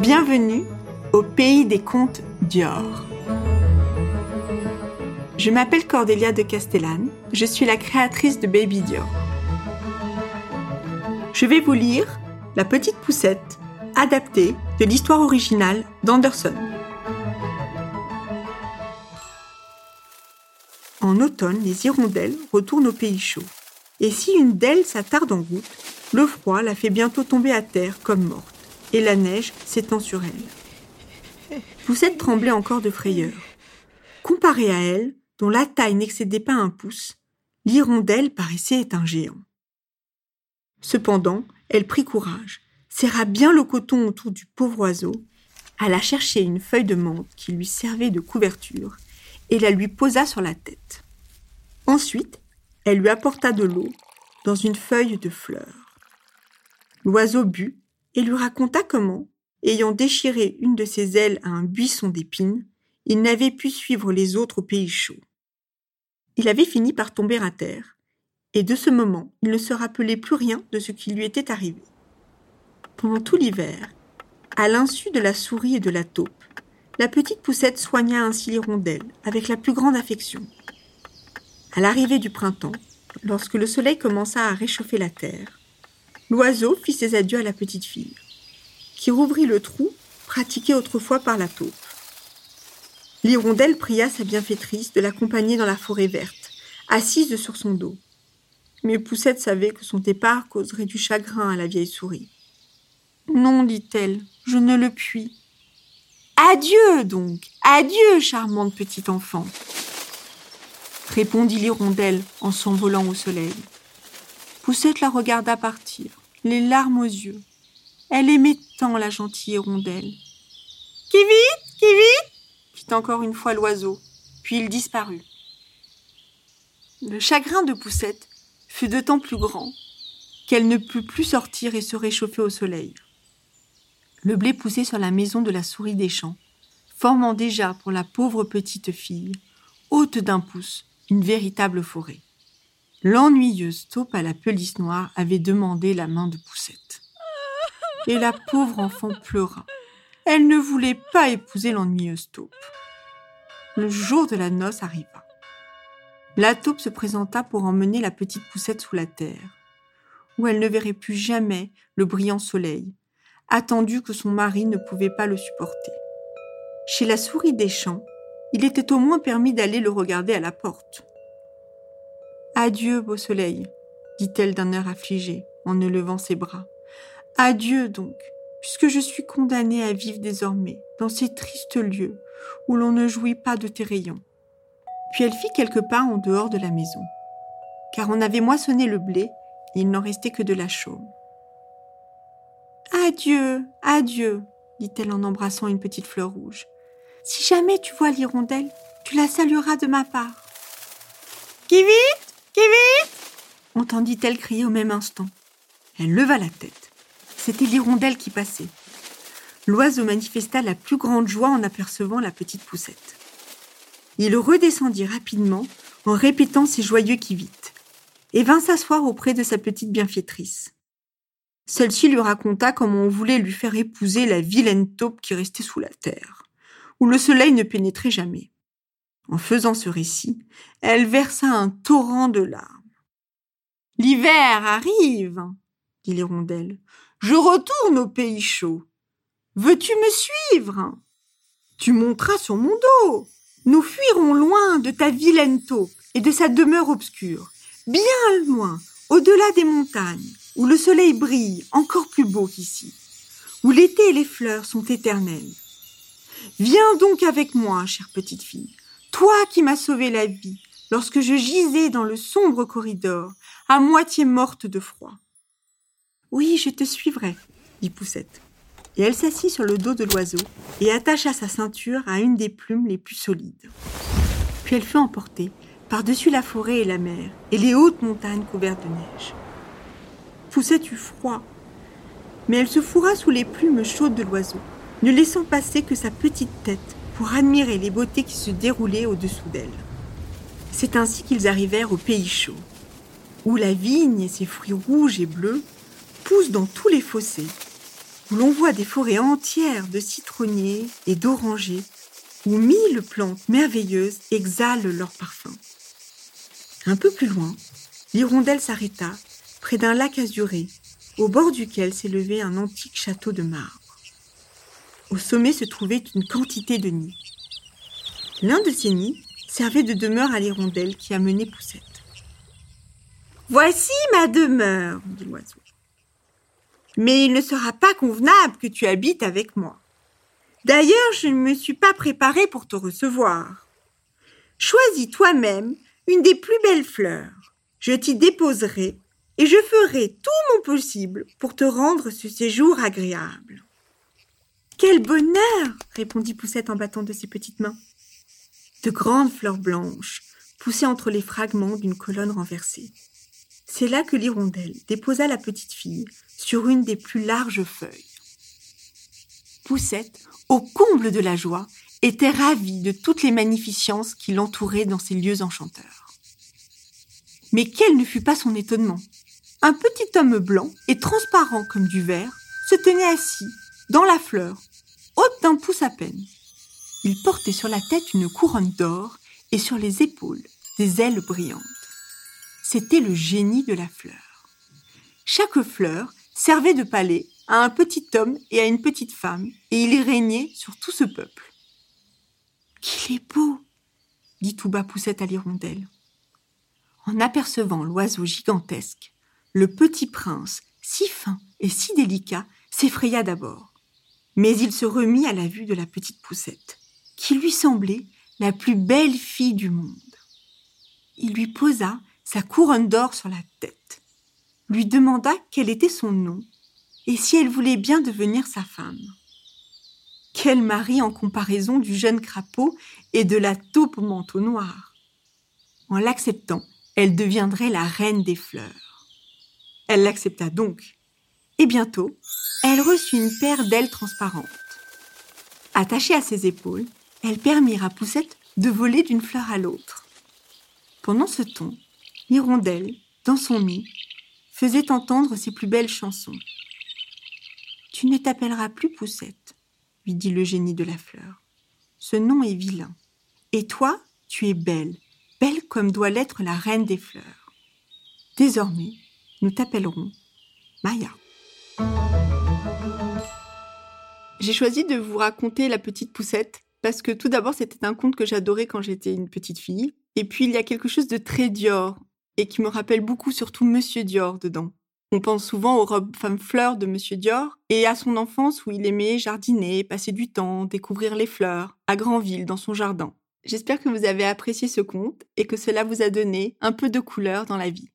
Bienvenue au pays des contes Dior. Je m'appelle Cordélia de Castellane, je suis la créatrice de Baby Dior. Je vais vous lire La petite poussette, adaptée de l'histoire originale d'Anderson. En automne, les hirondelles retournent au pays chaud. Et si une d'elles s'attarde en route, le froid la fait bientôt tomber à terre comme morte et la neige s'étend sur elle. Poussette tremblait encore de frayeur. Comparée à elle, dont la taille n'excédait pas un pouce, l'hirondelle paraissait un géant. Cependant, elle prit courage, serra bien le coton autour du pauvre oiseau, alla chercher une feuille de menthe qui lui servait de couverture et la lui posa sur la tête. Ensuite, elle lui apporta de l'eau dans une feuille de fleurs. L'oiseau but et lui raconta comment, ayant déchiré une de ses ailes à un buisson d'épines, il n'avait pu suivre les autres au pays chaud. Il avait fini par tomber à terre, et de ce moment il ne se rappelait plus rien de ce qui lui était arrivé. Pendant tout l'hiver, à l'insu de la souris et de la taupe, la petite poussette soigna ainsi l'hirondelle avec la plus grande affection. À l'arrivée du printemps, lorsque le soleil commença à réchauffer la terre, L'oiseau fit ses adieux à la petite fille, qui rouvrit le trou pratiqué autrefois par la taupe. L'hirondelle pria sa bienfaitrice de l'accompagner dans la forêt verte, assise sur son dos. Mais Poussette savait que son départ causerait du chagrin à la vieille souris. Non, dit-elle, je ne le puis. Adieu donc, adieu, charmante petite enfant, répondit l'hirondelle en s'envolant au soleil. Poussette la regarda partir les larmes aux yeux. Elle aimait tant la gentille hirondelle. Qui vite, qui vite fit encore une fois l'oiseau, puis il disparut. Le chagrin de Poussette fut d'autant plus grand qu'elle ne put plus sortir et se réchauffer au soleil. Le blé poussait sur la maison de la souris des champs, formant déjà pour la pauvre petite fille, haute d'un pouce, une véritable forêt. L'ennuyeuse taupe à la pelisse noire avait demandé la main de Poussette. Et la pauvre enfant pleura. Elle ne voulait pas épouser l'ennuyeuse taupe. Le jour de la noce arriva. La taupe se présenta pour emmener la petite poussette sous la terre, où elle ne verrait plus jamais le brillant soleil, attendu que son mari ne pouvait pas le supporter. Chez la souris des champs, il était au moins permis d'aller le regarder à la porte. Adieu, beau soleil, dit-elle d'un air affligé, en élevant ses bras. Adieu donc, puisque je suis condamnée à vivre désormais dans ces tristes lieux où l'on ne jouit pas de tes rayons. Puis elle fit quelques pas en dehors de la maison, car on avait moissonné le blé et il n'en restait que de la chaume. Adieu, adieu, dit-elle en embrassant une petite fleur rouge. Si jamais tu vois l'hirondelle, tu la salueras de ma part. Qui vite vite entendit-elle crier au même instant. Elle leva la tête. C'était l'hirondelle qui passait. L'oiseau manifesta la plus grande joie en apercevant la petite poussette. Il redescendit rapidement en répétant ses joyeux qui vite et vint s'asseoir auprès de sa petite bienfaitrice. Celle-ci lui raconta comment on voulait lui faire épouser la vilaine taupe qui restait sous la terre, où le soleil ne pénétrait jamais. En faisant ce récit, elle versa un torrent de larmes. L'hiver arrive, dit l'hirondelle. Je retourne au pays chaud. Veux-tu me suivre? Tu monteras sur mon dos. Nous fuirons loin de ta vilaine taupe et de sa demeure obscure, bien loin, au-delà des montagnes, où le soleil brille encore plus beau qu'ici, où l'été et les fleurs sont éternelles. Viens donc avec moi, chère petite fille. Toi qui m'as sauvé la vie lorsque je gisais dans le sombre corridor, à moitié morte de froid. Oui, je te suivrai, dit Poussette. Et elle s'assit sur le dos de l'oiseau et attacha sa ceinture à une des plumes les plus solides. Puis elle fut emportée par-dessus la forêt et la mer et les hautes montagnes couvertes de neige. Poussette eut froid, mais elle se fourra sous les plumes chaudes de l'oiseau, ne laissant passer que sa petite tête pour admirer les beautés qui se déroulaient au-dessous d'elle. C'est ainsi qu'ils arrivèrent au pays chaud, où la vigne et ses fruits rouges et bleus poussent dans tous les fossés, où l'on voit des forêts entières de citronniers et d'orangers, où mille plantes merveilleuses exhalent leur parfum. Un peu plus loin, l'hirondelle s'arrêta près d'un lac azuré, au bord duquel s'élevait un antique château de marbre. Au sommet se trouvait une quantité de nids. L'un de ces nids servait de demeure à l'hirondelle qui amenait Poussette. Voici ma demeure, dit l'oiseau. Mais il ne sera pas convenable que tu habites avec moi. D'ailleurs, je ne me suis pas préparée pour te recevoir. Choisis toi-même une des plus belles fleurs. Je t'y déposerai et je ferai tout mon possible pour te rendre ce séjour agréable. Quel bonheur répondit Poussette en battant de ses petites mains. De grandes fleurs blanches poussaient entre les fragments d'une colonne renversée. C'est là que l'hirondelle déposa la petite fille sur une des plus larges feuilles. Poussette, au comble de la joie, était ravie de toutes les magnificences qui l'entouraient dans ces lieux enchanteurs. Mais quel ne fut pas son étonnement Un petit homme blanc et transparent comme du verre se tenait assis, dans la fleur, haute d'un pouce à peine. Il portait sur la tête une couronne d'or et sur les épaules des ailes brillantes. C'était le génie de la fleur. Chaque fleur servait de palais à un petit homme et à une petite femme, et il régnait sur tout ce peuple. Qu'il est beau dit tout bas Poussette à l'hirondelle. En apercevant l'oiseau gigantesque, le petit prince, si fin et si délicat, s'effraya d'abord. Mais il se remit à la vue de la petite Poussette, qui lui semblait la plus belle fille du monde. Il lui posa sa couronne d'or sur la tête, lui demanda quel était son nom et si elle voulait bien devenir sa femme. Quel mari en comparaison du jeune crapaud et de la taupe au manteau noir? En l'acceptant, elle deviendrait la reine des fleurs. Elle l'accepta donc, et bientôt, elle reçut une paire d'ailes transparentes. Attachée à ses épaules, elle permit à Poussette de voler d'une fleur à l'autre. Pendant ce temps, l'hirondelle, dans son nid, faisait entendre ses plus belles chansons. Tu ne t'appelleras plus Poussette, lui dit le génie de la fleur. Ce nom est vilain. Et toi, tu es belle, belle comme doit l'être la reine des fleurs. Désormais, nous t'appellerons Maya. J'ai choisi de vous raconter la petite poussette parce que tout d'abord c'était un conte que j'adorais quand j'étais une petite fille. Et puis il y a quelque chose de très Dior et qui me rappelle beaucoup surtout Monsieur Dior dedans. On pense souvent aux robes femmes fleurs de Monsieur Dior et à son enfance où il aimait jardiner, passer du temps, découvrir les fleurs, à Granville, dans son jardin. J'espère que vous avez apprécié ce conte et que cela vous a donné un peu de couleur dans la vie.